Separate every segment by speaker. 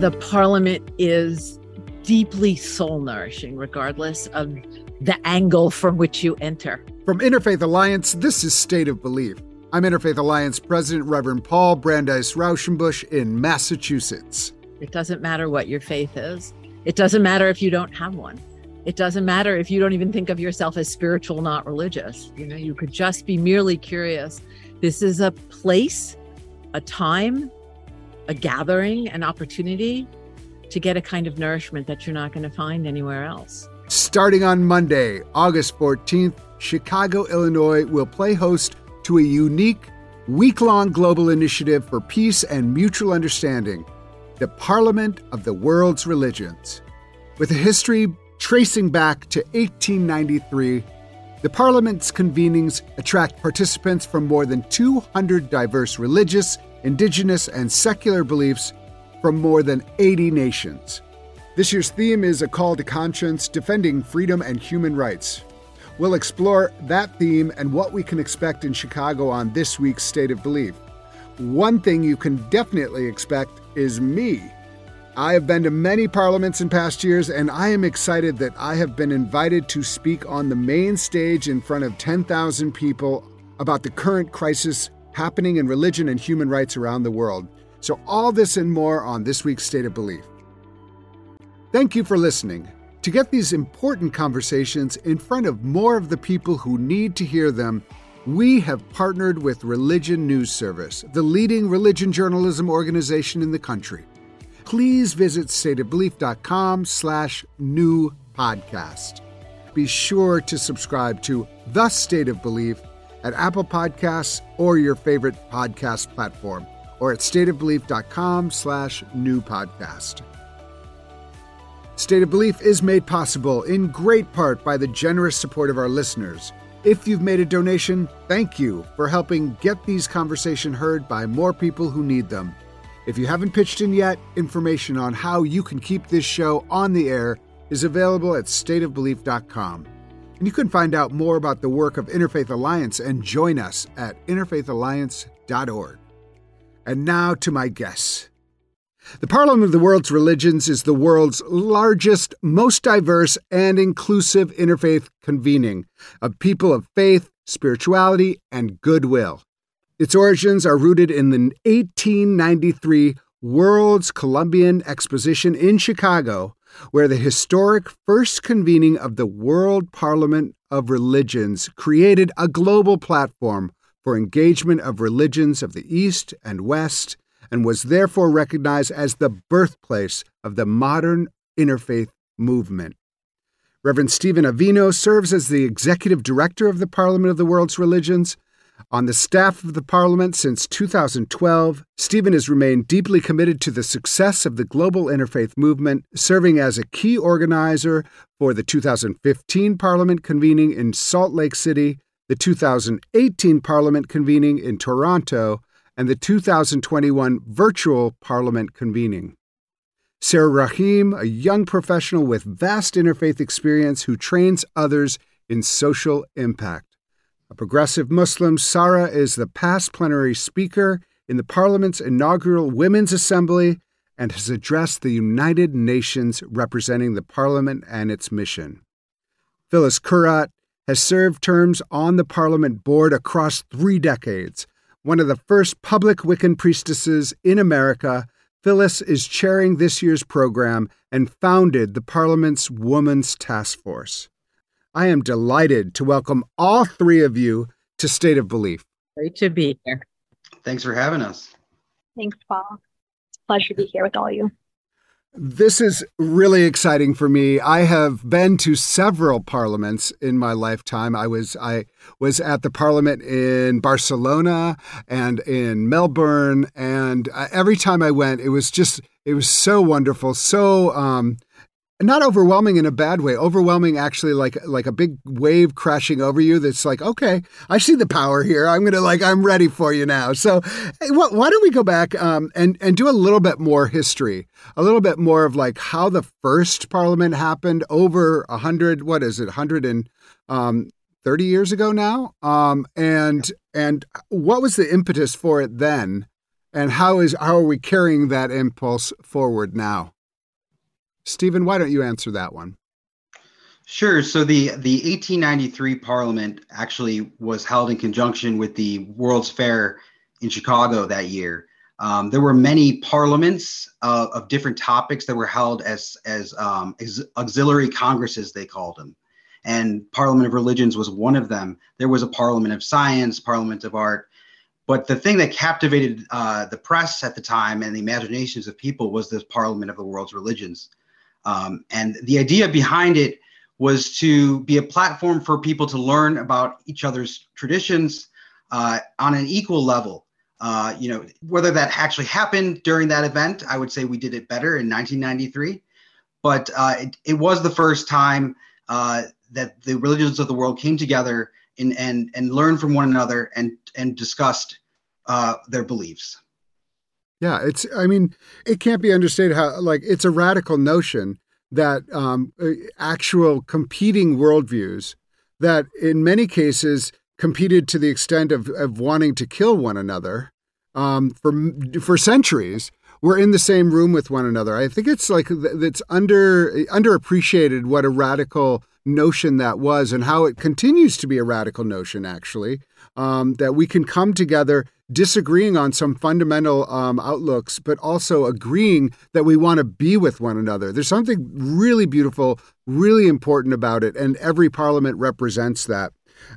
Speaker 1: the parliament is deeply soul nourishing, regardless of the angle from which you enter.
Speaker 2: From Interfaith Alliance, this is State of Belief. I'm Interfaith Alliance President Reverend Paul Brandeis Raushenbush in Massachusetts.
Speaker 1: It doesn't matter what your faith is, it doesn't matter if you don't have one. It doesn't matter if you don't even think of yourself as spiritual, not religious. You know, you could just be merely curious. This is a place, a time, a gathering, an opportunity to get a kind of nourishment that you're not going to find anywhere else.
Speaker 2: Starting on Monday, August 14th, Chicago, Illinois will play host to a unique week long global initiative for peace and mutual understanding the Parliament of the World's Religions. With a history tracing back to 1893, the Parliament's convenings attract participants from more than 200 diverse religious indigenous, and secular beliefs from more than 80 nations. This year's theme is A Call to Conscience Defending Freedom and Human Rights. We'll explore that theme and what we can expect in Chicago on this week's State of Belief. One thing you can definitely expect is me. I have been to many parliaments in past years, and I am excited that I have been invited to speak on the main stage in front of 10,000 people about the current crisis happening in religion and human rights around the world. So, all this and more on this week's State of Belief. Thank you for listening. To get these important conversations in front of more of the people who need to hear them, we have partnered with Religion News Service, the leading religion journalism organization in the country. Please visit stateofbelief.com slash new podcast. Be sure to subscribe to The State of Belief at Apple Podcasts or your favorite podcast platform, or at stateofbelief.com slash new podcast. State of Belief is made possible in great part by the generous support of our listeners. If you've made a donation, thank you for helping get these conversations heard by more people who need them. If you haven't pitched in yet, information on how you can keep this show on the air is available at stateofbelief.com. And you can find out more about the work of Interfaith Alliance and join us at interfaithalliance.org. And now to my guests. The Parliament of the World's Religions is the world's largest, most diverse, and inclusive interfaith convening of people of faith, spirituality, and goodwill. Its origins are rooted in the 1893 World's Columbian Exposition in Chicago, where the historic first convening of the World Parliament of Religions created a global platform for engagement of religions of the East and West and was therefore recognized as the birthplace of the modern interfaith movement. Reverend Stephen Avino serves as the executive director of the Parliament of the World's Religions on the staff of the Parliament since 2012, Stephen has remained deeply committed to the success of the global interfaith movement, serving as a key organizer for the 2015 Parliament convening in Salt Lake City, the 2018 Parliament convening in Toronto, and the 2021 virtual Parliament convening. Sara Rahim, a young professional with vast interfaith experience who trains others in social impact. A progressive Muslim, Sara is the past plenary speaker in the Parliament's inaugural Women's Assembly and has addressed the United Nations representing the Parliament and its mission. Phyllis Curott has served terms on the Parliament board across three decades. One of the first public Wiccan priestesses in America, Phyllis is chairing this year's program and founded the Parliament's Women's Task Force. I am delighted to welcome all three of you to State of Belief.
Speaker 1: Great to be here.
Speaker 3: Thanks for having us.
Speaker 4: Thanks, Paul. It's a pleasure to be here with all of you.
Speaker 2: This is really exciting for me. I have been to several parliaments in my lifetime. I was I was at the parliament in Barcelona and in Melbourne, and uh, every time I went, it was just it was so wonderful, so um, not overwhelming in a bad way overwhelming actually like like a big wave crashing over you that's like okay i see the power here. I'm gonna like i'm ready for you now. So hey, wh- why don't we go back um, and and do a little bit more history a little bit more of like how the first parliament happened over a hundred what is it 130 um, years ago now? Um, and and what was the impetus for it then? And how is how are we carrying that impulse forward now? Stephen, why don't you answer that one?
Speaker 3: Sure. So the the 1893 Parliament actually was held in conjunction with the World's Fair in Chicago that year. Um, there were many parliaments uh, of different topics that were held as as um, auxiliary congresses, they called them. And Parliament of Religions was one of them. There was a Parliament of Science, Parliament of Art. But the thing that captivated uh, the press at the time and the imaginations of people was this Parliament of the World's Religions. Um, and the idea behind it was to be a platform for people to learn about each other's traditions uh, on an equal level. Uh, you know, whether that actually happened during that event, I would say we did it better in 1993. But uh, it, it, was the first time uh, that the religions of the world came together and and and learned from one another and and discussed uh, their beliefs.
Speaker 2: Yeah, it's. I mean, it can't be understated how like it's a radical notion that um, uh, actual competing worldviews that in many cases competed to the extent of, of wanting to kill one another um, for for centuries were in the same room with one another. I think it's like it's under underappreciated what a radical notion that was and how it continues to be a radical notion actually um, that we can come together disagreeing on some fundamental um, outlooks, but also agreeing that we want to be with one another. There's something really beautiful, really important about it, and every parliament represents that.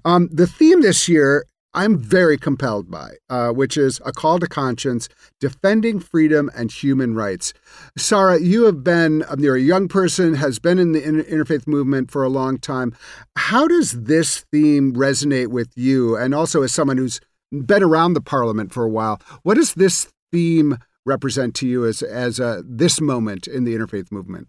Speaker 2: Um, the theme this year I'm very compelled by, uh, which is a call to conscience, defending freedom and human rights. Sara, you have been, um, you're a young person, has been in the interfaith movement for a long time. How does this theme resonate with you? And also, as someone who's been around the parliament for a while, what does this theme represent to you as, as uh, this moment in the interfaith movement?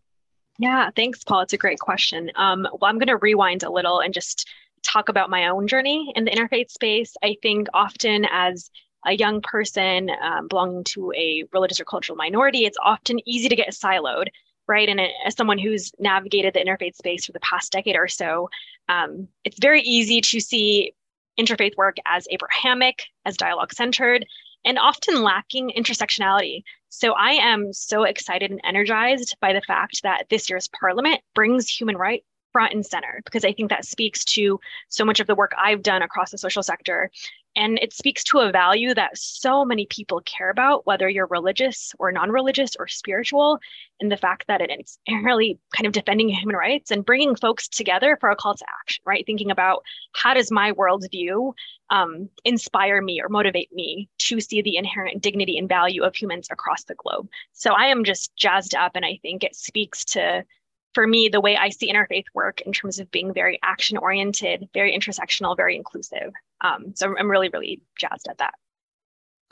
Speaker 4: Yeah, thanks, Paul. It's a great question. Um, well, I'm going to rewind a little and just talk about my own journey in the interfaith space. I think often as a young person um, belonging to a religious or cultural minority, it's often easy to get siloed, right? And as someone who's navigated the interfaith space for the past decade or so, um, it's very easy to see interfaith work as Abrahamic, as dialogue centered, and often lacking intersectionality. So I am so excited and energized by the fact that this year's parliament brings human rights front and center because I think that speaks to so much of the work I've done across the social sector. And it speaks to a value that so many people care about, whether you're religious or non religious or spiritual, and the fact that it's inherently kind of defending human rights and bringing folks together for a call to action, right? Thinking about how does my worldview um, inspire me or motivate me to see the inherent dignity and value of humans across the globe. So I am just jazzed up, and I think it speaks to for me, the way I see interfaith work in terms of being very action oriented, very intersectional, very inclusive. Um, so I'm really, really jazzed at that.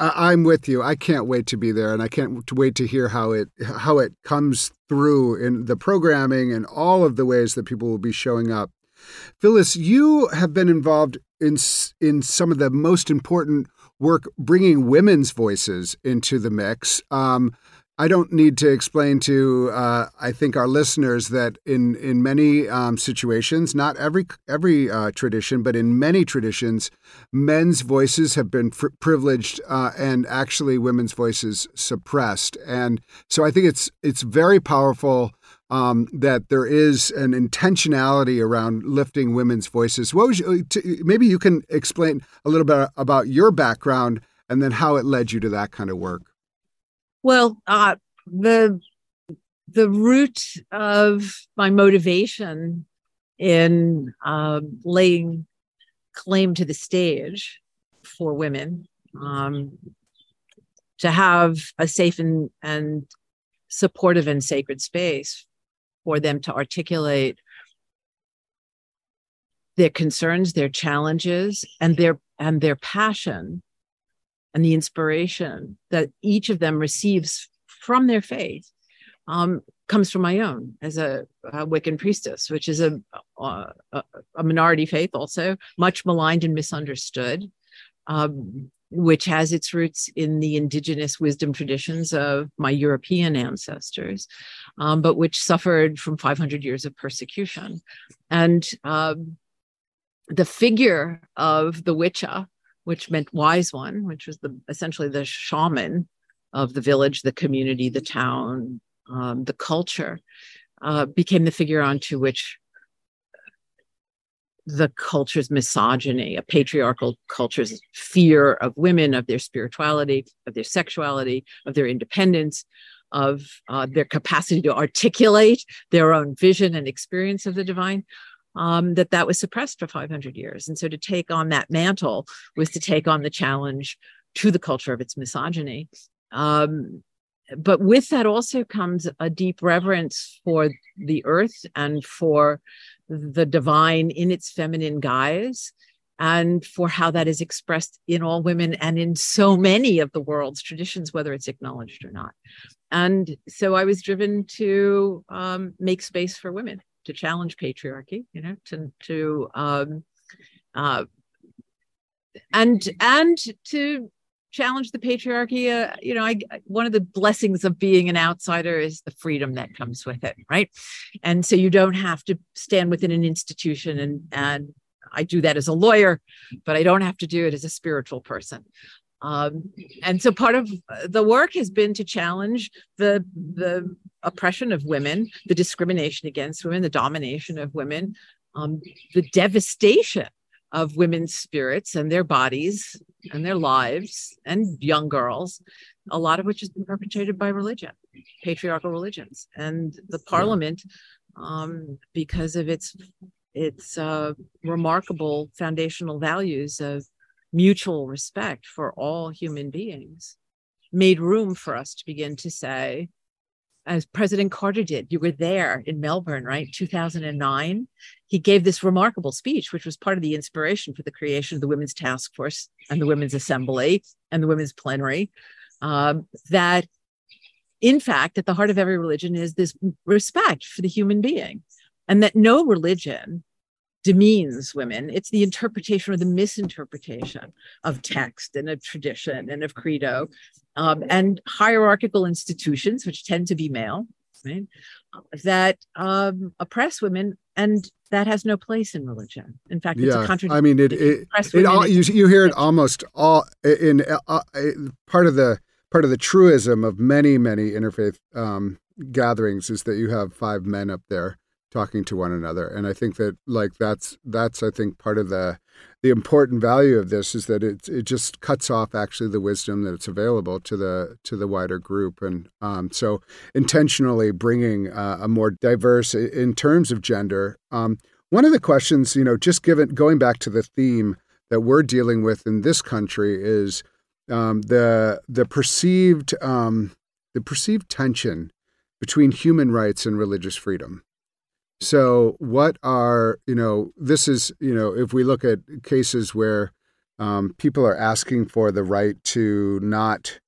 Speaker 2: I'm with you. I can't wait to be there, and I can't wait to hear how it how it comes through in the programming and all of the ways that people will be showing up. Phyllis, you have been involved in in some of the most important work bringing women's voices into the mix. Um, I don't need to explain to uh, I think our listeners that in in many um, situations, not every every uh, tradition, but in many traditions, men's voices have been fr- privileged uh, and actually women's voices suppressed. And so I think it's it's very powerful. Um, that there is an intentionality around lifting women's voices. What was you, t- maybe you can explain a little bit about your background and then how it led you to that kind of work.
Speaker 1: Well, uh, the the root of my motivation in uh, laying claim to the stage for women um, to have a safe and, and supportive and sacred space for them to articulate their concerns their challenges and their and their passion and the inspiration that each of them receives from their faith um, comes from my own as a, a Wiccan priestess, which is a, a, a, minority faith, also much maligned and misunderstood, um, which has its roots in the indigenous wisdom traditions of my European ancestors, um, but which suffered from 500 years of persecution. And um, the figure of the Witcha which meant wise one, which was the essentially the shaman of the village, the community, the town, um, the culture, uh, became the figure onto which the culture's misogyny, a patriarchal culture's fear of women, of their spirituality, of their sexuality, of their independence, of uh, their capacity to articulate their own vision and experience of the divine, um, that that was suppressed for 500 years. And so to take on that mantle was to take on the challenge to the culture of its misogyny. Um, but with that also comes a deep reverence for the earth and for the divine in its feminine guise and for how that is expressed in all women and in so many of the world's traditions, whether it's acknowledged or not. And so I was driven to um, make space for women, to challenge patriarchy, you know, to to um, uh, and and to challenge the patriarchy uh, you know I, one of the blessings of being an outsider is the freedom that comes with it right? And so you don't have to stand within an institution and and i do that as a lawyer but i don't have to do it as a spiritual person um, and so part of the work has been to challenge the the oppression of women the discrimination against women the domination of women um, the devastation of women's spirits and their bodies and their lives and young girls, a lot of which has been perpetrated by religion, patriarchal religions. And the parliament, um, because of its its uh, remarkable foundational values of mutual respect for all human beings, made room for us to begin to say, as President Carter did. You were there in Melbourne, right? 2009. He gave this remarkable speech, which was part of the inspiration for the creation of the Women's Task Force and the Women's Assembly and the Women's Plenary. Um, that, in fact, at the heart of every religion is this respect for the human being, and that no religion demeans women. It's the interpretation or the misinterpretation of text and of tradition and of credo um, and hierarchical institutions, which tend to be male, right, that um, oppress women, and that has no place in religion. In fact, it's
Speaker 2: yeah,
Speaker 1: a contradiction.
Speaker 2: I mean, it, it, it all, you, you hear it almost all in uh, uh, part of the part of the truism of many many interfaith um, gatherings is that you have five men up there talking to one another. And i think that like that's that's i think part of the the important value of this is that it it just cuts off actually the wisdom that's available to the to the wider group. And um, so intentionally bringing uh, a more diverse in terms of gender um, one of the questions you know just given going back to the theme that we're dealing with in this country is um, the the perceived um, the perceived tension between human rights and religious freedom so, what are, you know, this is, you know, if we look at cases where um, people are asking for the right to not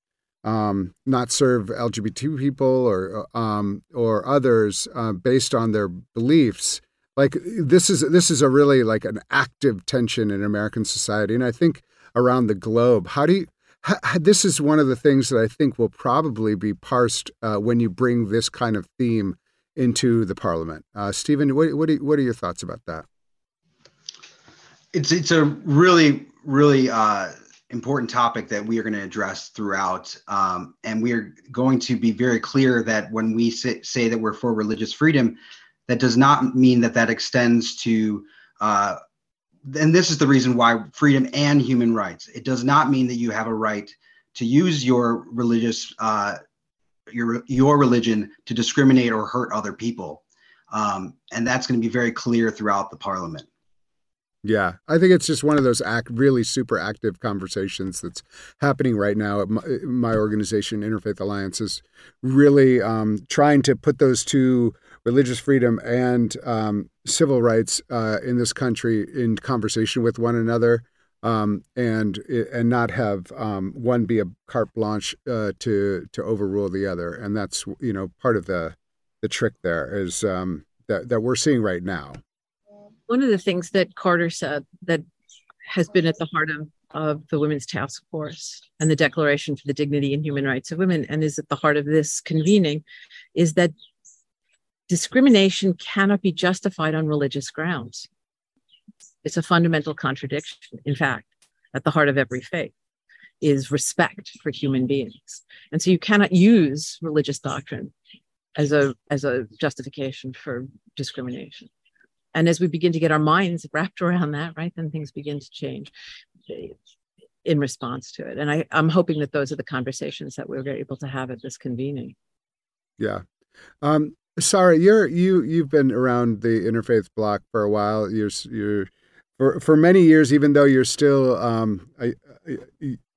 Speaker 2: um, not serve LGBT people or um, or others uh, based on their beliefs. Like this is this is a really like an active tension in American society, and I think around the globe. How do you? this is one of the things that I think will probably be parsed uh, when you bring this kind of theme into the parliament. Uh, Stephen, what, what, are, what are your thoughts about that?
Speaker 3: It's it's a really really uh, important topic that we are going to address throughout, um, and we are going to be very clear that when we say, say, that we're for religious freedom, that does not mean that that extends to. Uh, and this is the reason why freedom and human rights. It does not mean that you have a right to use your religious uh, your your religion to discriminate or hurt other people, um, and that's going to be very clear throughout the parliament.
Speaker 2: Yeah, I think it's just one of those act really super active conversations that's happening right now at my, my organization, Interfaith Alliance, is really um, trying to put those two religious freedom and um, civil rights uh, in this country in conversation with one another um, and and not have um, one be a carte blanche uh, to to overrule the other, and that's you know part of the the trick there is um, that that we're seeing right now.
Speaker 1: One of the things that Carter said that has been at the heart of of the Women's Task Force and the Declaration for the Dignity and Human Rights of Women, and is at the heart of this convening, is that discrimination cannot be justified on religious grounds. It's a fundamental contradiction, in fact. at the heart of every faith is respect for human beings. And so you cannot use religious doctrine as a as a justification for discrimination. And as we begin to get our minds wrapped around that, right, then things begin to change in response to it. And I, I'm hoping that those are the conversations that we're able to have at this convening.
Speaker 2: Yeah. Um, Sara, you're you you've been around the interfaith block for a while. You're you're for for many years, even though you're still um,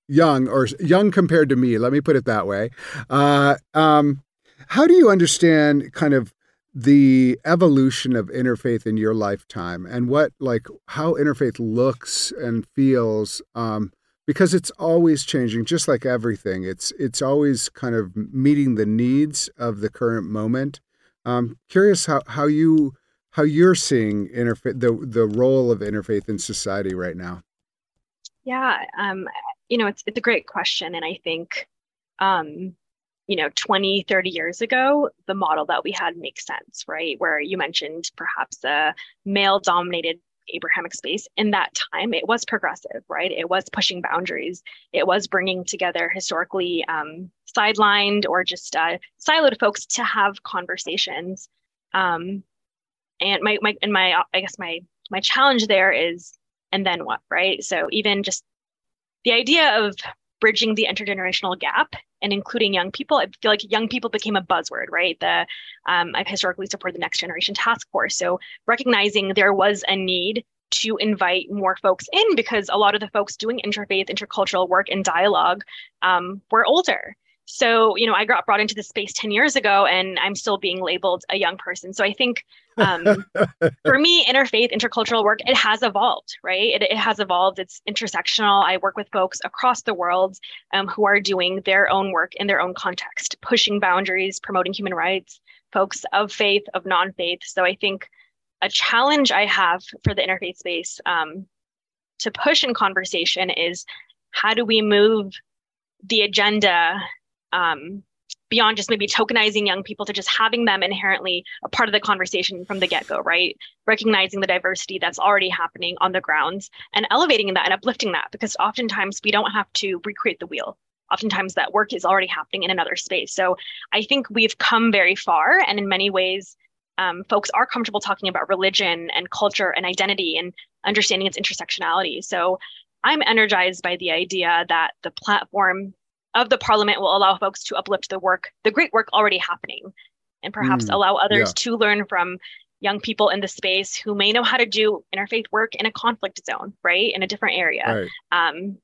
Speaker 2: young or young compared to me. Let me put it that way. Uh, um, how do you understand kind of the evolution of interfaith in your lifetime and what like how interfaith looks and feels um, because it's always changing just like everything it's it's always kind of meeting the needs of the current moment um, curious how, how you how you're seeing interfaith the the role of interfaith in society right now.
Speaker 4: Yeah um, you know it's it's a great question and i think um, you know 20 30 years ago the model that we had makes sense right? Where you mentioned perhaps a male dominated abrahamic space in that time it was progressive right? It was pushing boundaries. It was bringing together historically um, sidelined or just uh, siloed folks to have conversations. Um, and my, my and my i guess my my challenge there is and then what right? So even just the idea of bridging the intergenerational gap and including young people. I feel like young people became a buzzword, right? The um, I've historically supported the Next Generation Task Force, so recognizing there was a need to invite more folks in because a lot of the folks doing interfaith, intercultural work and dialogue um, were older. So, you know, I got brought into the space 10 years ago and I'm still being labeled a young person. So I think um, for me, interfaith, intercultural work, it has evolved, right? It, it, has evolved. It's intersectional. I work with folks across the world um, who are doing their own work in their own context, pushing boundaries, promoting human rights, folks of faith, of non faith. So I think a challenge I have for the interfaith space um, to push in conversation is how do we move the agenda um, beyond just maybe tokenizing young people to just having them inherently a part of the conversation from the get-go right? Recognizing the diversity that's already happening on the grounds and elevating that and uplifting that because oftentimes we don't have to recreate the wheel. Oftentimes that work is already happening in another space. So i think we've come very far and in many ways um, folks are comfortable talking about religion and culture and identity and understanding its intersectionality. So i'm energized by the idea that the platform of the parliament will allow folks to uplift the work, the great work already happening, and perhaps mm, allow others yeah. to learn from young people in the space who may know how to do interfaith work in a conflict zone, right, in a different area. Right. Um,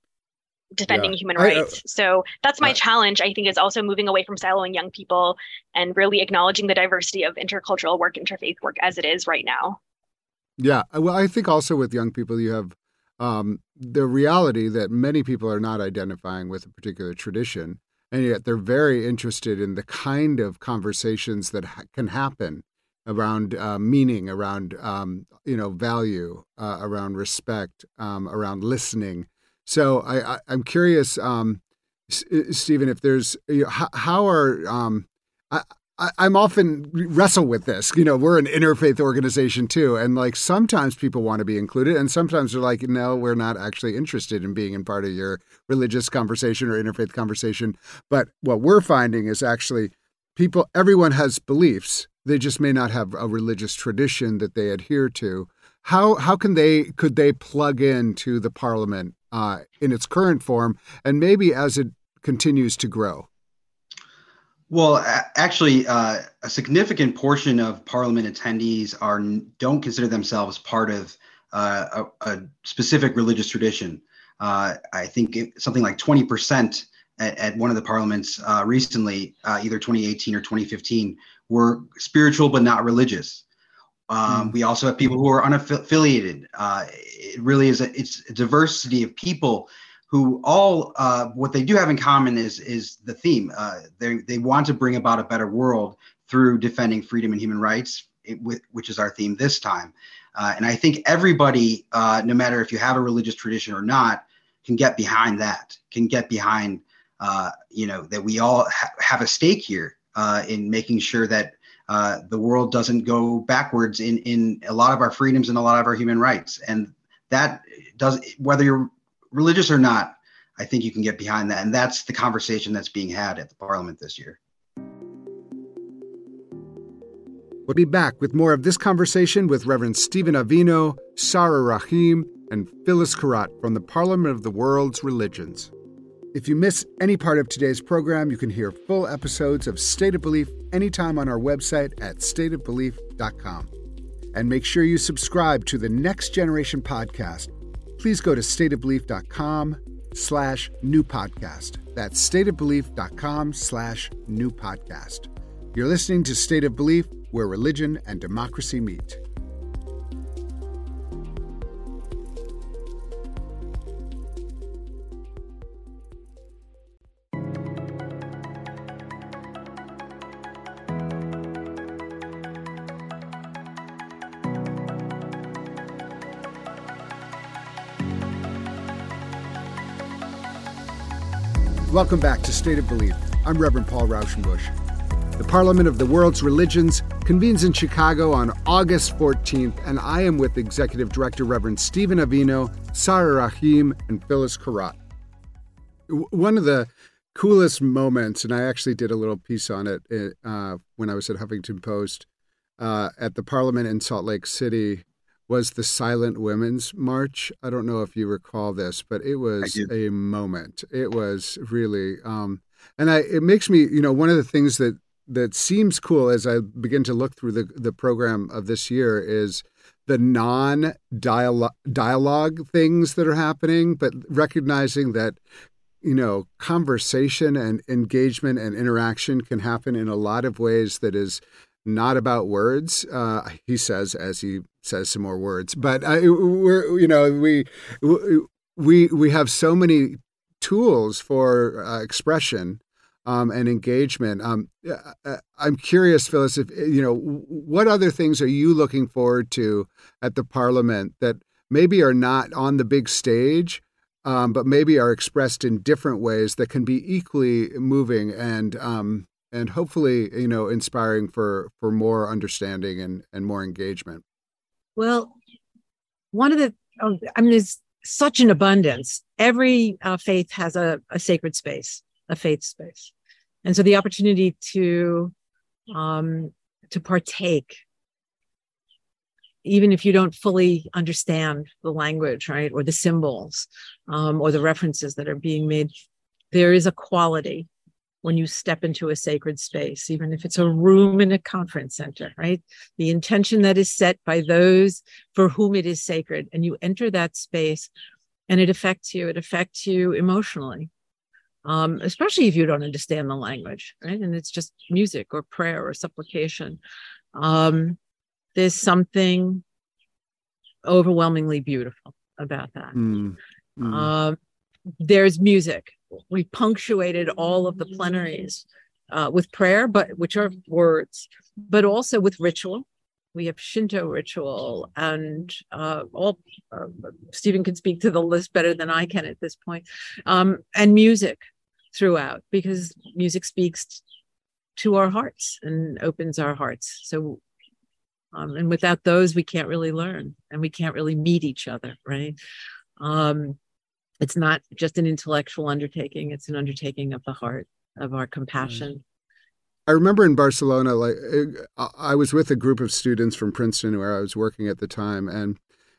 Speaker 4: defending yeah. human rights. I, uh, so that's my uh, challenge, I think, is also moving away from siloing young people and really acknowledging the diversity of intercultural work, interfaith work as it is right now.
Speaker 2: Yeah. Well, I think also with young people, you have um, the reality that many people are not identifying with a particular tradition, and yet they're very interested in the kind of conversations that ha- can happen around uh, meaning, around um, you know value, uh, around respect, um, around listening. So I, I am curious, um, S- Stephen, if there's you know, how, how, are um, I, I, am often wrestle with this. You know, we're an interfaith organization too, and like sometimes people want to be included, and sometimes they're like, no, we're not actually interested in being in part of your religious conversation or interfaith conversation. But what we're finding is actually people, everyone has beliefs. They just may not have a religious tradition that they adhere to. How how can they could they plug in to the parliament uh, in its current form, and maybe as it continues to grow?
Speaker 3: Well, actually, uh, a significant portion of Parliament attendees are don't consider themselves part of uh, a, a, specific religious tradition. Uh, I think it, something like 20% at, at, one of the parliaments uh, recently, uh, either 2018 or 2015, were spiritual but not religious. Um, mm. We also have people who are unaffiliated. Uh, it really is a, it's a diversity of people who all uh, what they do have in common is is the theme. Uh, they they want to bring about a better world through defending freedom and human rights, which is our theme this time. Uh, and I think everybody, uh, no matter if you have a religious tradition or not, can get behind that. Can get behind, uh, you know, that we all ha- have a stake here uh, in making sure that. the world doesn't go backwards in, in a lot of our freedoms and a lot of our human rights. And that does, whether you're religious or not, I think you can get behind that. And that's the conversation that's being had at the parliament this year.
Speaker 2: We'll be back with more of this conversation with Reverend Stephen Avino, Sara Rahim, and Phyllis Curott from the Parliament of the World's Religions. If you miss any part of today's program, you can hear full episodes of State of Belief anytime on our website at stateofbelief.com. And make sure you subscribe to the Next Generation podcast. Please go to stateofbelief.com slash new podcast. That's stateofbelief.com slash new podcast. You're listening to State of Belief where religion and democracy meet. Welcome back to State of Belief. I'm Reverend Paul Raushenbush. The Parliament of the World's Religions convenes in Chicago on August 14th, and I am with Executive Director Reverend Stephen Avino, Sara Rahim, and Phyllis Curott. One of the coolest moments, and I actually did a little piece on it uh, when I was at Huffington Post uh, at the Parliament in Salt Lake City, was the Silent Women's March. I don't know if you recall this, but it was a moment. It was really, um, and I, it makes me, you know, one of the things that that seems cool as I begin to look through the the program of this year is the non dialogue things that are happening, but recognizing that you know conversation and engagement and interaction can happen in a lot of ways that is not about words. Uh, he says as he says some more words, but uh, we're you know we we we have so many tools for uh, expression um, and engagement. Um, uh, I'm curious, Phyllis, if you know what other things are you looking forward to at the Parliament that maybe are not on the big stage, um, but maybe are expressed in different ways that can be equally moving and um, and hopefully you know inspiring for for more understanding and and more engagement.
Speaker 1: Well, one of the oh, I mean, there's such an abundance. Every uh, faith has a, a sacred space a faith space. And so the opportunity to um, to partake, even if you don't fully understand the language, right, or the symbols, um, or the references that are being made, there is a quality when you step into a sacred space, even if it's a room in a conference center, right? The intention that is set by those for whom it is sacred, and you enter that space and it affects you, it affects you emotionally um, especially if you don't understand the language, right? And it's just music or prayer or supplication. Um, there's something overwhelmingly beautiful about that. Mm, mm. Um, there's music. We punctuated all of the plenaries uh, with prayer, but which are words, but also with ritual. We have Shinto ritual, and uh, all uh, Stephen can speak to the list better than I can at this point, um, and music throughout because music speaks to our hearts and opens our hearts. So, um, and without those, we can't really learn and we can't really meet each other, right? Um, it's not just an intellectual undertaking; it's an undertaking of the heart, of our compassion. Mm.
Speaker 2: I remember in Barcelona, like uh, I was with a group of students from Princeton where I was working at the time, and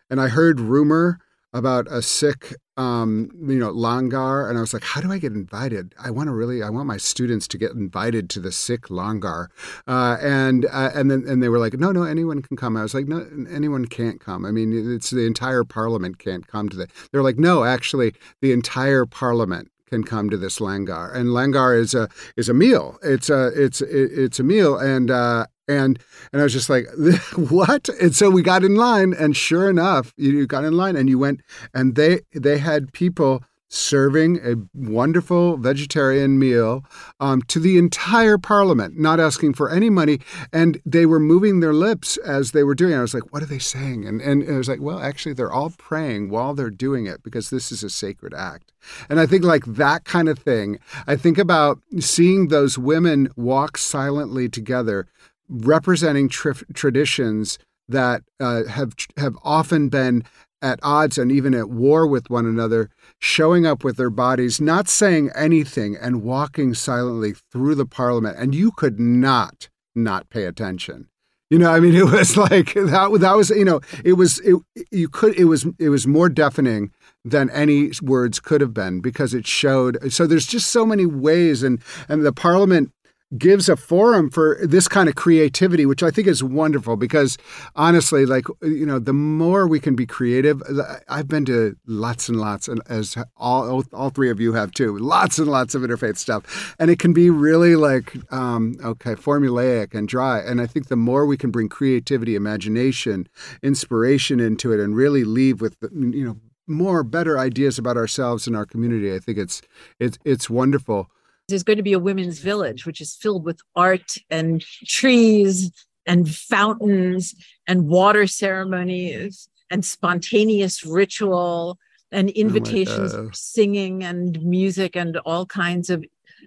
Speaker 2: and I heard rumor about a Sikh um, you know, langar, and I was like, how do I get invited? I want to really, I want my students to get invited to the Sikh langar, uh, and uh, and then and they were like, no, no, anyone can come. I was like, no, anyone can't come. I mean, it's the entire parliament can't come to that. They're like, no, actually, the entire parliament can come to this langar, and langar is a is a meal. It's a it's it's a meal, and uh, and and I was just like, what? And so we got in line, and sure enough, you got in line, and you went, and they they had people serving a wonderful vegetarian meal um, to the entire parliament, not asking for any money. And they were moving their lips as they were doing it. I was like, what are they saying? And, and it was like, well, actually, they're all praying while they're doing it because this is a sacred act. And I think, like that kind of thing, I think about seeing those women walk silently together representing traditions that uh, have have often been at odds and even at war with one another, showing up with their bodies, not saying anything, and walking silently through the parliament. And you could not not pay attention. You know, I mean, it was like that. That was, you know, it was. It, you could. It was. It was more deafening than any words could have been because it showed. So there's just so many ways, and and the Parliament gives a forum for this kind of creativity, which I think is wonderful because honestly, like, you know, the more we can be creative, I've been to lots and lots, and as all, all three of you have too, lots and lots of interfaith stuff. And it can be really like, um, okay, formulaic and dry. And I think the more we can bring creativity, imagination, inspiration into it and really leave with, you know, more better ideas about ourselves and our community, I think it's, it's, it's wonderful
Speaker 1: there's going to be a women's village, which is filled with art and trees and fountains and water ceremonies and spontaneous ritual and oh invitations oh singing and music and all kinds of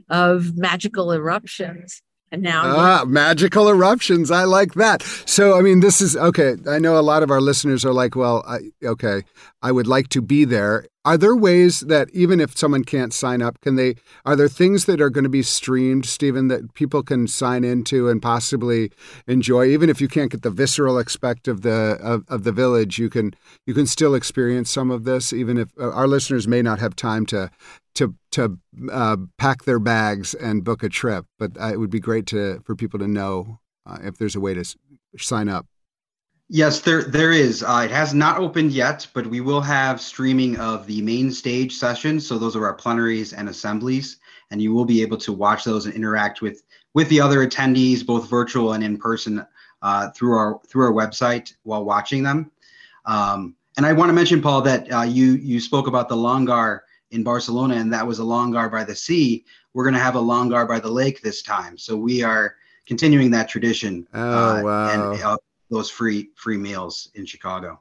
Speaker 1: of magical eruptions. And now,
Speaker 2: ah, magical eruptions. I like that. So, I mean, this is okay. I know a lot of our listeners are like, well, I, okay, I would like to be there. Are there ways that even if someone can't sign up, can they? Are there things that are going to be streamed, Stephen, that people can sign into and possibly enjoy? Even if you can't get the visceral aspect of the of, of the village, you can you can still experience some of this. Even if uh, our listeners may not have time to to to uh, pack their bags and book a trip, but uh, it would be great to for people to know uh, if there's a way to sign up.
Speaker 3: Yes, there there is. Uh, it has not opened yet, but we will have streaming of the main stage sessions. So those are our plenaries and assemblies, and you will be able to watch those and interact with with the other attendees, both virtual and in person, uh, through our through our website while watching them. Um, and I want to mention, Paul, that uh, you you spoke about the Langar in Barcelona, and that was a Langar by the sea. We're going to have a Langar by the lake this time, so we are continuing that tradition.
Speaker 2: Oh uh, wow!
Speaker 3: And, uh, those free free meals in Chicago.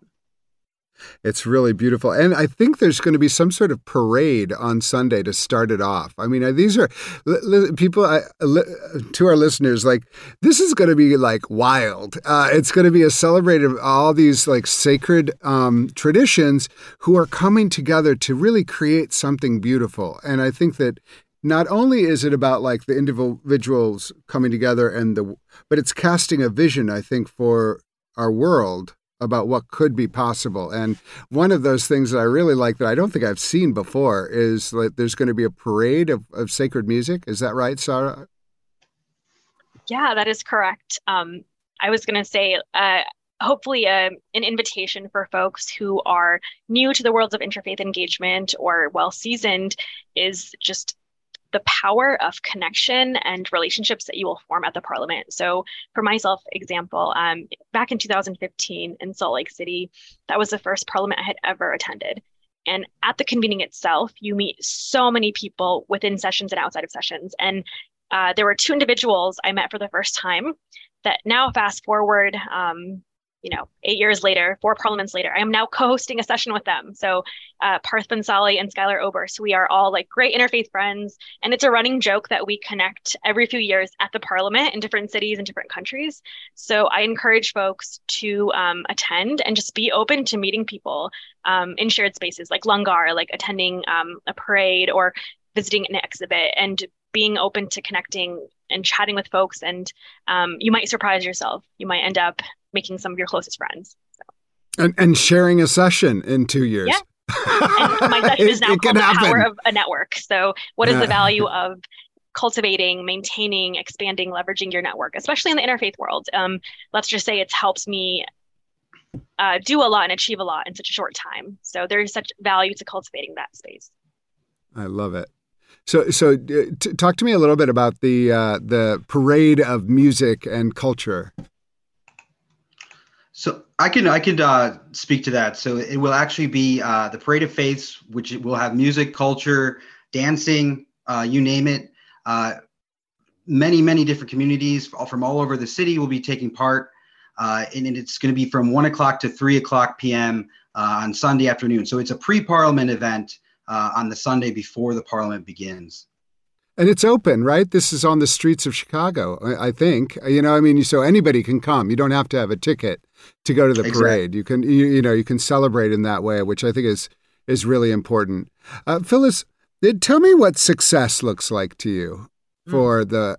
Speaker 2: It's really beautiful. And I think there's going to be some sort of parade on Sunday to start it off. I mean, these are people to our listeners, like, this is going to be like wild. Uh, it's going to be a celebration of all these like sacred um, traditions who are coming together to really create something beautiful. And I think that not only is it about like the individuals coming together and the but it's casting a vision i think for our world about what could be possible. And one of those things that i really like that i don't think i've seen before is that there's going to be a parade of, of sacred music. Is that right sara?
Speaker 4: Yeah that is correct. Um, i was going to say uh, hopefully um, an invitation for folks who are new to the worlds of interfaith engagement or well seasoned is just the power of connection and relationships that you will form at the parliament. So, for myself, example, um, back in 2015 in Salt Lake City, that was the first parliament I had ever attended. And at the convening itself, you meet so many people within sessions and outside of sessions. And uh, there were two individuals I met for the first time that now, fast forward, um, you know, eight years later, four parliaments later, I am now co-hosting a session with them. So uh, Parth Bhansali and Skylar Oberst, we are all like great interfaith friends. And it's a running joke that we connect every few years at the parliament in different cities and different countries. So I encourage folks to um, attend and just be open to meeting people um, in shared spaces like Langar, like attending um, a parade or visiting an exhibit and being open to connecting and chatting with folks and um, you might surprise yourself you might end up making some of your closest friends.
Speaker 2: So. And, and sharing a session in two years.
Speaker 4: Yeah. and my session is now called the happen. power of a network. So, what is the value of cultivating, maintaining, expanding, leveraging your network, especially in the interfaith world? Um, let's just say it's helped me uh, do a lot and achieve a lot in such a short time. So, there's such value to cultivating that space.
Speaker 2: I love it. So, so uh, t- talk to me a little bit about the uh, the parade of music and culture.
Speaker 3: So I can I could uh, speak to that. So it will actually be uh, the Parade of Faiths, which will have music, culture, dancing, uh, you name it. Uh, many many different communities from all over the city will be taking part, and it's going to be from one o'clock to three o'clock p.m. On Sunday afternoon. So it's a pre-Parliament event on the Sunday before the Parliament begins.
Speaker 2: And it's open, right? This is on the streets of Chicago, I think. You know, I mean, so anybody can come. You don't have to have a ticket to go to the
Speaker 3: Exactly.
Speaker 2: parade. You can you, you know you can celebrate in that way, which I think is is really important. Uh, Phyllis, uh, tell me what success looks like to you for the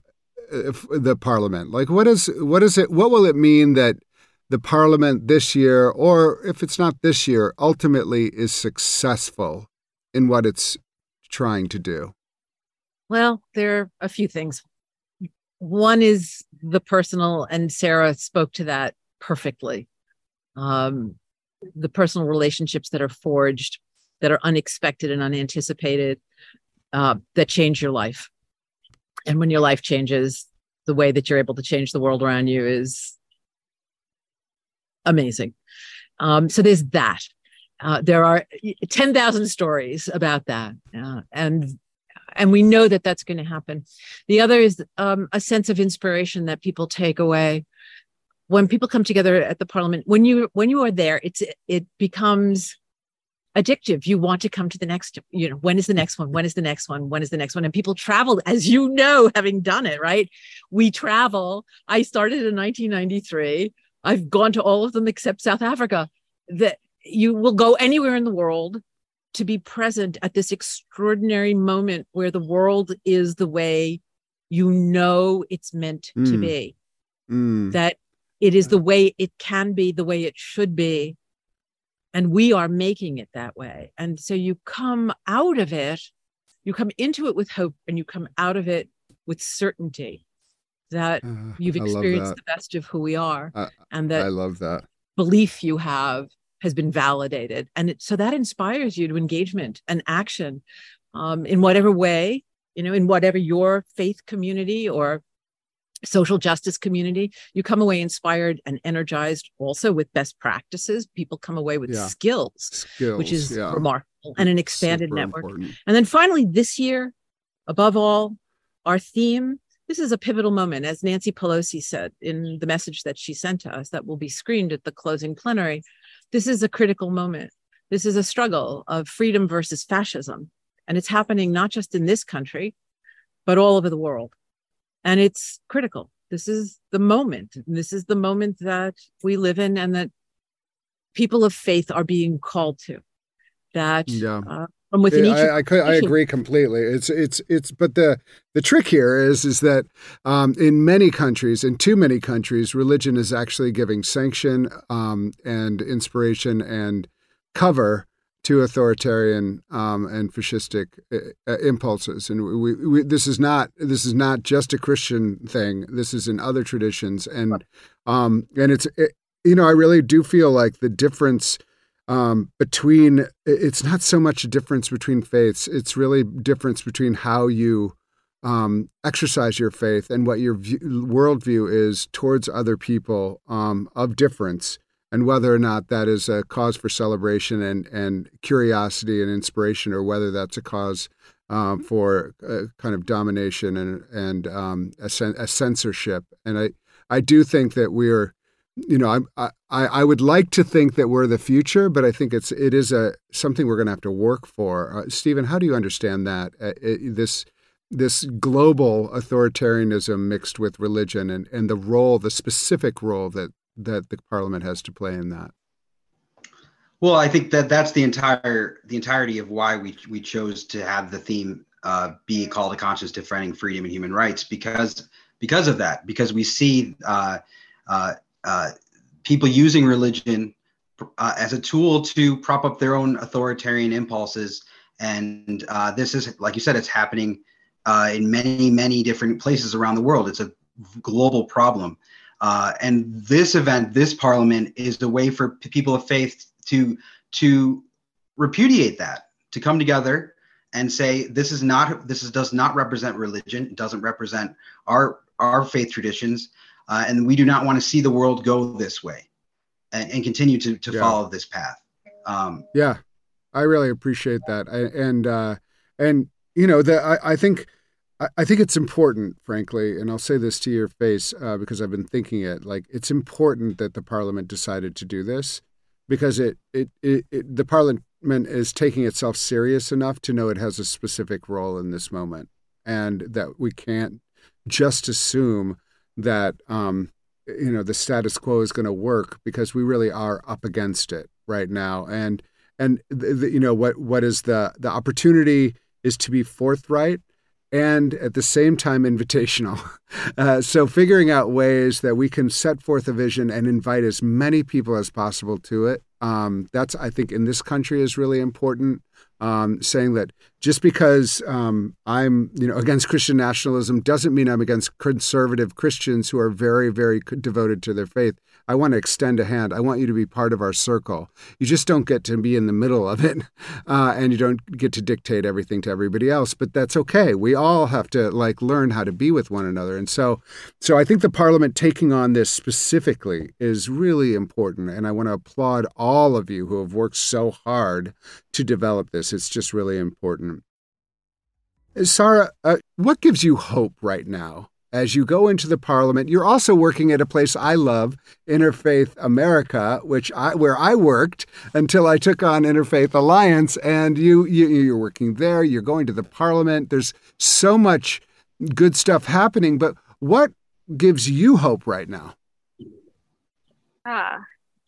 Speaker 2: uh, the parliament. Like what is what is it? What will it mean that the parliament this year, or if it's not this year, ultimately is successful in what it's trying to do?
Speaker 1: Well, there are a few things. One is the personal, and Sara spoke to that perfectly. Um, the personal relationships that are forged, that are unexpected and unanticipated, uh, that change your life. And when your life changes, the way that you're able to change the world around you is amazing. Um, so there's that. Uh, there are 10,000 stories about that. Uh, and and we know that that's going to happen. The other is um, a sense of inspiration that people take away when people come together at the parliament. When you when you are there, it's it becomes addictive. You want to come to the next. You know, when is the next one? When is the next one? When is the next one? And people travel, as you know, having done it. Right? We travel. I started in 1993. I've gone to all of them except South Africa. That you will go anywhere in the world to be present at this extraordinary moment where the world is the way you know it's meant mm. to be.
Speaker 2: Mm.
Speaker 1: That it is the way it can be, the way it should be. And we are making it that way. And so you come out of it, you come into it with hope, and you come out of it with certainty that
Speaker 2: Uh,
Speaker 1: you've experienced
Speaker 2: that.
Speaker 1: the best of who we are
Speaker 2: I-
Speaker 1: and that
Speaker 2: I love that.
Speaker 1: belief you have has been validated and it, so that inspires you to engagement and action um, in whatever way you know in whatever your faith community or social justice community you come away inspired and energized also with best practices people come away with
Speaker 2: Yeah.
Speaker 1: skills
Speaker 2: Skills,
Speaker 1: which is
Speaker 2: yeah.
Speaker 1: remarkable and an expanded
Speaker 2: Super
Speaker 1: network
Speaker 2: important.
Speaker 1: and then finally, this year, above all, our theme this is a pivotal moment, as Nancy Pelosi said in the message that she sent to us that will be screened at the closing plenary. This is a critical moment. This is a struggle of freedom versus fascism. And it's happening not just in this country, but all over the world. And it's critical. This is the moment. This is the moment that we live in and that people of faith are being called to. That
Speaker 2: Yeah.
Speaker 1: uh, from within each
Speaker 2: Yeah, I, I, could- I agree completely. It's it's it's but the the trick here is is that um, in many countries, in too many countries, religion is actually giving sanction um, and inspiration and cover to authoritarian um, and fascistic uh, uh, impulses. And we, we this is not this is not just a Christian thing. This is in other traditions, and um, and it's it, you know I really do feel like the difference um, between it's not so much a difference between faiths it's really difference between how you um, exercise your faith and what your view, worldview is towards other people um, of difference and whether or not that is a cause for celebration and, and curiosity and inspiration or whether that's a cause um, for uh, kind of domination and, and um, a, cen- a censorship. And I, I do think that we're you know, I'm, I I would like to think that we're the future, but I think it's it is a something we're going to have to work for. Uh, Stephen, how do you understand that uh, it, this this global authoritarianism mixed with religion and, and the role, the specific role that that the parliament has to play in that?
Speaker 3: Well, I think that that's the entire the entirety of why we we chose to have the theme uh, be called a conscience defending freedom and human rights because because of that because we see uh, uh, uh, people using religion uh, as a tool to prop up their own authoritarian impulses. And uh, this is like you said it's happening uh, in many many different places around the world. It's a global problem. Uh, and this event this parliament is the way for people of faith to to repudiate that to come together and say this is not this is, does not represent religion. It doesn't represent our our faith traditions uh, and we do not want to see the world go this way and, and continue to, to
Speaker 2: Yeah.
Speaker 3: follow this path um,
Speaker 2: Yeah, I really appreciate that, I, and uh, and you know that I, I think I, I think it's important, frankly, and I'll say this to your face uh, because I've been thinking it. Like it's important that the Parliament decided to do this because it it, it, it the Parliament is taking itself serious enough to know it has a specific role in this moment, and that we can't just assume that um, you know the status quo is going to work because we really are up against it right now. And and the, the, you know what what is the the opportunity is to be forthright and at the same time invitational. Uh, so figuring out ways that we can set forth a vision and invite as many people as possible to it. Um, that's I think in this country is really important um, saying that just because um, I'm, you know, against Christian nationalism doesn't mean I'm against conservative Christians who are very, very devoted to their faith. I want to extend a hand. I want you to be part of our circle. You just don't get to be in the middle of it, uh, and you don't get to dictate everything to everybody else. But that's okay. We all have to like learn how to be with one another. And so, so I think the Parliament taking on this specifically is really important. And I want to applaud all of you who have worked so hard to develop this. It's just really important. Sara, uh, what gives you hope right now as you go into the parliament. You're also working at a place I love, Interfaith America, which I where I worked until I took on Interfaith Alliance. And you, you you're working there. You're going to the parliament. There's so much good stuff happening. But what gives you hope right now?
Speaker 4: Ah,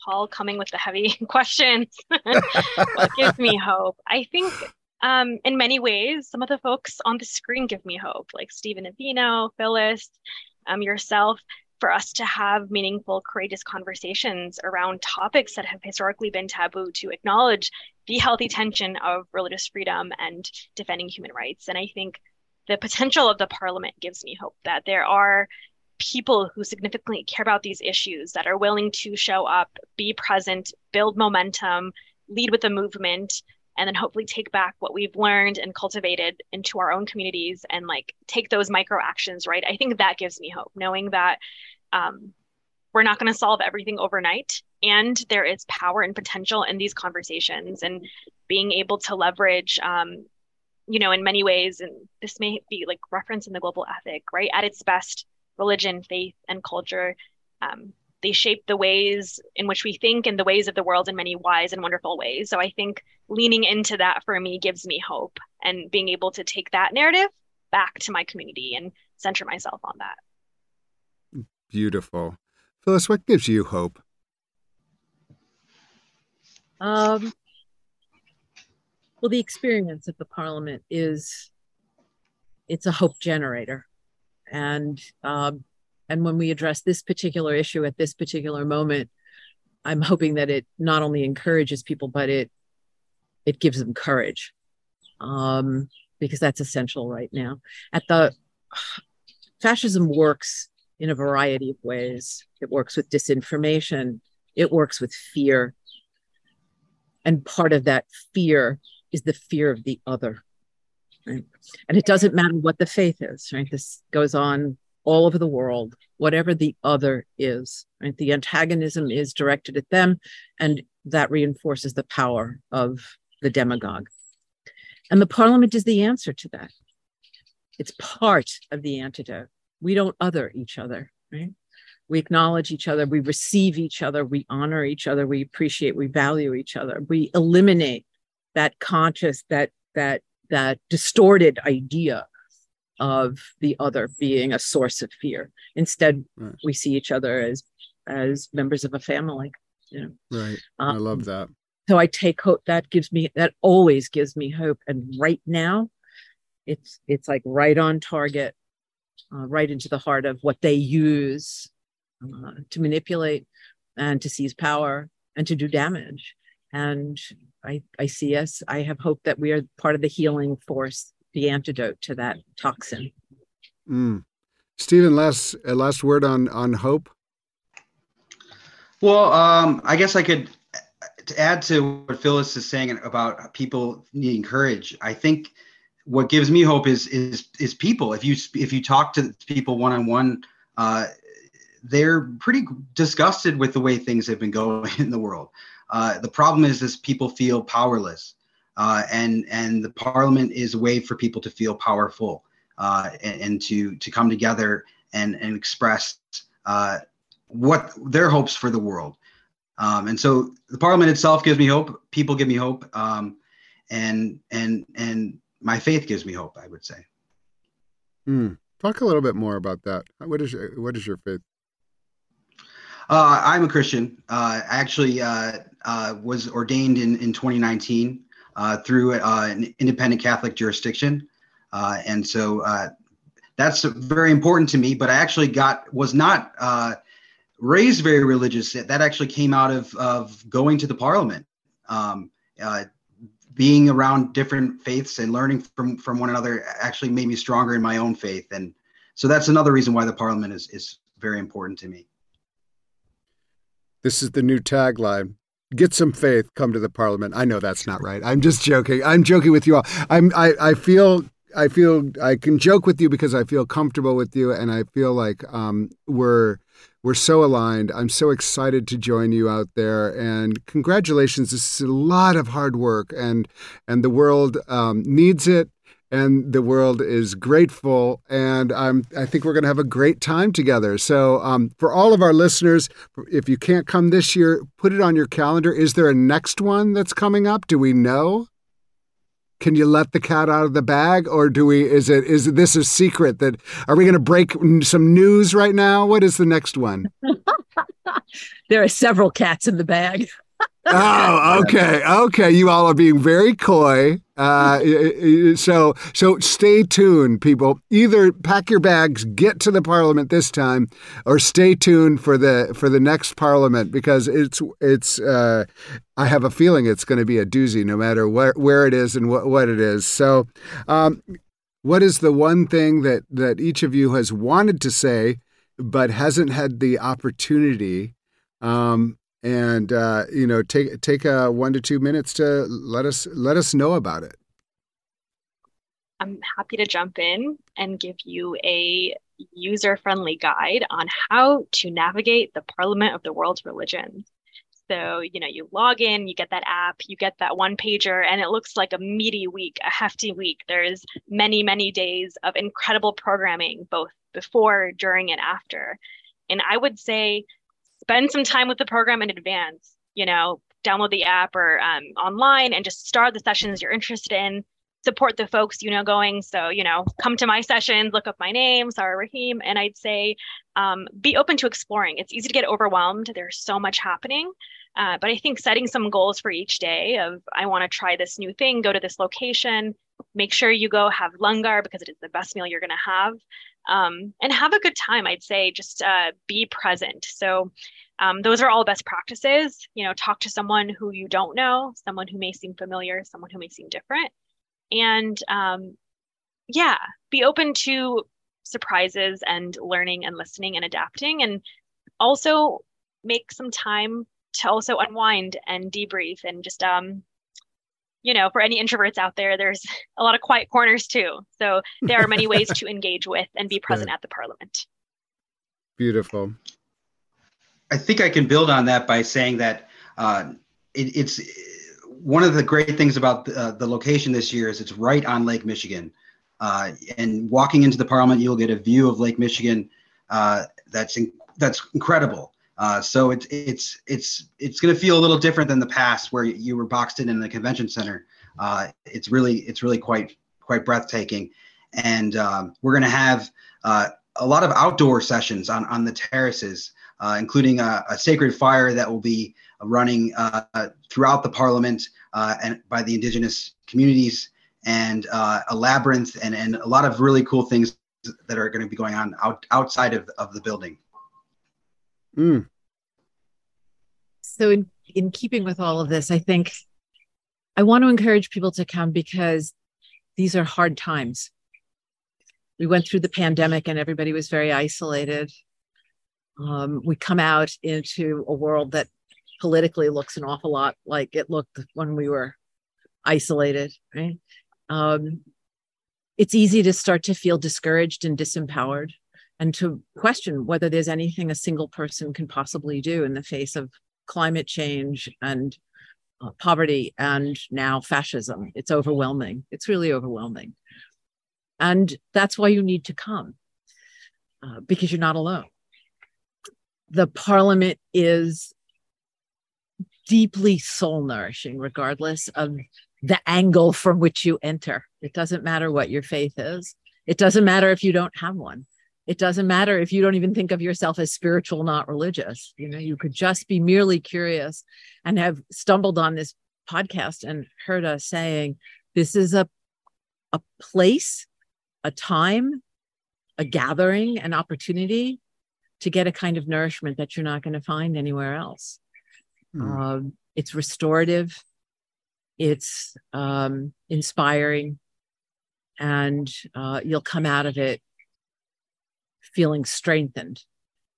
Speaker 4: Paul coming with the heavy questions. what gives me hope? I think um, in many ways, some of the folks on the screen give me hope, like Stephen Avino, Phyllis, um, yourself, for us to have meaningful, courageous conversations around topics that have historically been taboo to acknowledge the healthy tension of religious freedom and defending human rights. And I think the potential of the parliament gives me hope that there are people who significantly care about these issues that are willing to show up, be present, build momentum, lead with the movement, and then hopefully take back what we've learned and cultivated into our own communities and like take those micro actions right? I think that gives me hope knowing that um, we're not going to solve everything overnight and there is power and potential in these conversations and being able to leverage um, you know in many ways and this may be like reference in the global ethic right? At its best religion faith and culture um, they shape the ways in which we think and the ways of the world in many wise and wonderful ways. So I think leaning into that for me gives me hope and being able to take that narrative back to my community and center myself on that.
Speaker 2: Beautiful. Phyllis, what gives you hope?
Speaker 1: Um, well, the experience of the parliament is it's a hope generator. And um, and when we address this particular issue at this particular moment, I'm hoping that it not only encourages people, but it it gives them courage, um, because that's essential right now. At the fascism works in a variety of ways. It works with disinformation. It works with fear, and part of that fear is the fear of the other. Right? And it doesn't matter what the faith is. Right? This goes on all over the world, whatever the other is. Right? The antagonism is directed at them, and that reinforces the power of the demagogue. And the parliament is the answer to that. It's part of the antidote. We don't other each other, right? We acknowledge each other, we receive each other, we honor each other, we appreciate, we value each other. We eliminate that conscious, that that that distorted idea of the other being a source of fear. Instead, right. we see each other as as members of a family. You know?
Speaker 2: Right. Um, I love that.
Speaker 1: So I take hope. That gives me that always gives me hope. And right now, it's it's like right on target, uh, right into the heart of what they use uh, to manipulate and to seize power and to do damage. And I I see us. I have hope that we are part of the healing force the antidote to that toxin.
Speaker 2: Mm. Stephen, last uh, last word on on hope.
Speaker 3: Well, um, I guess I could to add to what Phyllis is saying about people needing courage. I think what gives me hope is is is people. If you if you talk to people one on one, they're pretty disgusted with the way things have been going in the world. Uh, the problem is, is people feel powerless. Uh, and and the parliament is a way for people to feel powerful uh, and, and, to to come together and and express uh, what their hopes for the world. Um, and so the parliament itself gives me hope. People give me hope, um, and and and my faith gives me hope. I would say.
Speaker 2: Mm. Talk a little bit more about that. What is your, what is your faith?
Speaker 3: Uh, I'm a Christian. Uh, actually, uh, uh, was ordained in, in 2019 uh, through uh, an independent Catholic jurisdiction, uh, and so uh, that's very important to me. But I actually got was not raised very religious. That actually came out of of going to the Parliament, um, being around different faiths and learning from from one another. Actually, made me stronger in my own faith, and so that's another reason why the Parliament is is very important to me.
Speaker 2: This is the new tagline. Get some faith, come to the parliament. I know that's not right. I'm just joking. I'm joking with you all. I'm I, I feel I feel I can joke with you because I feel comfortable with you and I feel like um, we're we're so aligned. I'm so excited to join you out there and congratulations. This is a lot of hard work and and the world um, needs it and the world is grateful. And I'm, I think we're going to have a great time together. So, um, for all of our listeners, if you can't come this year, put it on your calendar. Is there a next one that's coming up? Do we know? Can you let the cat out of the bag, or do we? Is it is this a secret that are we going to break some news right now? What is the next one?
Speaker 1: there are several cats in the bag.
Speaker 2: oh, okay, okay. You all are being very coy. Uh, so, so stay tuned, people. Either pack your bags, get to the Parliament this time, or stay tuned for the for the next Parliament because it's it's. Uh, I have a feeling it's going to be a doozy, no matter where where it is and what what it is. So, um, what is the one thing that that each of you has wanted to say but hasn't had the opportunity? Um, and uh, you know take take a one to two minutes to let us let us know about it.
Speaker 4: I'm happy to jump in and give you a user friendly guide on how to navigate the parliament of the world's religions so you know you log in you get that app you get that one pager and it looks like a meaty week a hefty week. There's many many days of incredible programming both before during and after. And i would say spend some time with the program in advance. You know, download the app or um, online and just start the sessions you're interested in. Support the folks you know going. So, you know, come to my sessions, look up my name, Sara Rahim, and I'd say um, be open to exploring. It's easy to get overwhelmed. There's so much happening. Uh, but I think setting some goals for each day of I want to try this new thing, go to this location, make sure you go have langar because it is the best meal you're going to have, um, and have a good time. I'd say just uh, be present. So um, those are all best practices. You know, talk to someone who you don't know, someone who may seem familiar, someone who may seem different, and um, yeah, be open to surprises and learning and listening and adapting, and also make some time to also unwind and debrief and just um you know for any introverts out there there's a lot of quiet corners too so there are many ways to engage with and be present at the parliament
Speaker 2: beautiful
Speaker 3: I think I can build on that by saying that uh, it, it's one of the great things about the, uh, the, location this year is it's right on Lake Michigan. Uh, and walking into the Parliament, you'll get a view of Lake Michigan uh, that's in, that's incredible. Uh, so it's it's it's it's going to feel a little different than the past where you were boxed in in the convention center. Uh, it's really it's really quite quite breathtaking, and um, we're going to have a lot of outdoor sessions on on the terraces uh, including a, a, sacred fire that will be running uh, throughout the parliament uh, and by the indigenous communities, and uh, a labyrinth and, and a lot of really cool things that are going to be going on out, outside of, of the building.
Speaker 2: Mm.
Speaker 1: So, in, in keeping with all of this, I think I want to encourage people to come because these are hard times. We went through the pandemic and everybody was very isolated um, we come out into a world that politically looks an awful lot like it looked when we were isolated right um, it's easy to start to feel discouraged and disempowered and to question whether there's anything a single person can possibly do in the face of climate change and uh, poverty and now fascism. It's overwhelming. It's really overwhelming. And that's why you need to come uh, because you're not alone. The parliament is deeply soul nourishing, regardless of the angle from which you enter. It doesn't matter what your faith is, it doesn't matter if you don't have one. It doesn't matter if you don't even think of yourself as spiritual, not religious. You know, you could just be merely curious and have stumbled on this podcast and heard us saying, this is a, a place, a time, a gathering, an opportunity to get a kind of nourishment that you're not going to find anywhere else. Mm. Um, it's restorative, it's um, inspiring, and uh, you'll come out of it feeling strengthened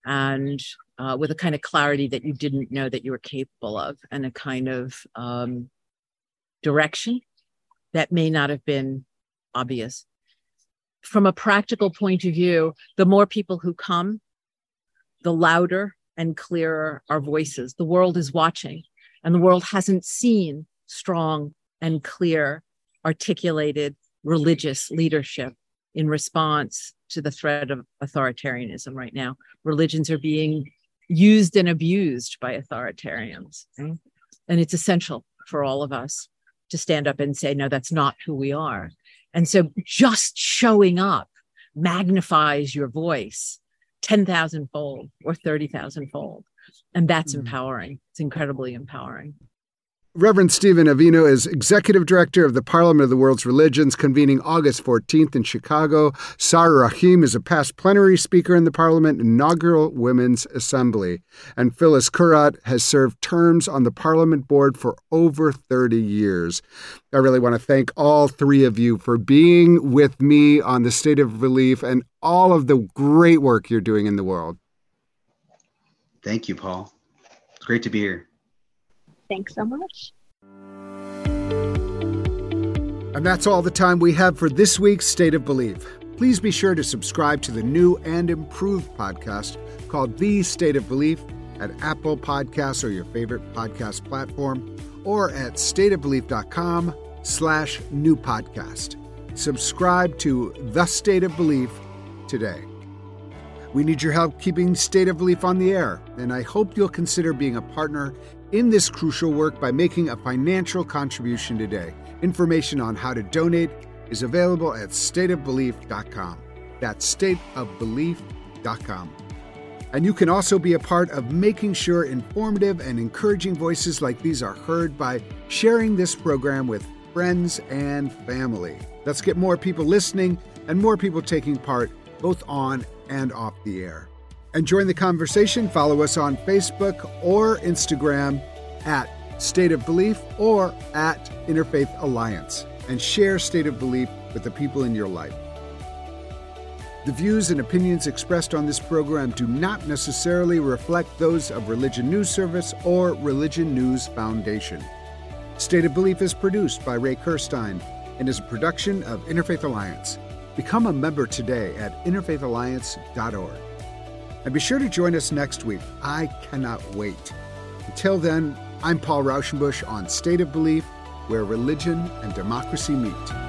Speaker 1: and uh, with a kind of clarity that you didn't know that you were capable of and a kind of um, direction that may not have been obvious. From a practical point of view the more people who come the louder and clearer our voices. The world is watching and the world hasn't seen strong and clear articulated religious leadership in response to the threat of authoritarianism right now. Religions are being used and abused by authoritarians. Okay? And it's essential for all of us to stand up and say, no, that's not who we are. And so just showing up magnifies your voice 10,000 fold or 30,000 fold. And that's mm-hmm. empowering. It's incredibly empowering.
Speaker 2: Reverend Stephen Avino is Executive Director of the Parliament of the World's Religions, convening August 14th in Chicago. Sara Rahim is a past plenary speaker in the Parliament Inaugural Women's Assembly. And Phyllis Curott has served terms on the Parliament Board for over 30 years. I really want to thank all three of you for being with me on the State of Belief and all of the great work you're doing in the world.
Speaker 3: Thank you, Paul. It's great to be here.
Speaker 4: Thanks so much.
Speaker 2: And that's all the time we have for this week's State of Belief. Please be sure to subscribe to the new and improved podcast called The State of Belief at Apple Podcasts or your favorite podcast platform or at stateofbelief.com slash new podcast. Subscribe to The State of Belief today. We need your help keeping State of Belief on the air, and I hope you'll consider being a partner in this crucial work by making a financial contribution today. Information on how to donate is available at stateofbelief.com. That's stateofbelief.com. And you can also be a part of making sure informative and encouraging voices like these are heard by sharing this program with friends and family. Let's get more people listening and more people taking part both on and off the air. And join the conversation. Follow us on Facebook or Instagram at State of Belief or at Interfaith Alliance and share State of Belief with the people in your life. The views and opinions expressed on this program do not necessarily reflect those of Religion News Service or Religion News Foundation. State of Belief is produced by Ray Kirstein and is a production of Interfaith Alliance. Become a member today at interfaithalliance.org. And be sure to join us next week. I cannot wait. Until then, I'm Paul Raushenbush on State of Belief, where religion and democracy meet.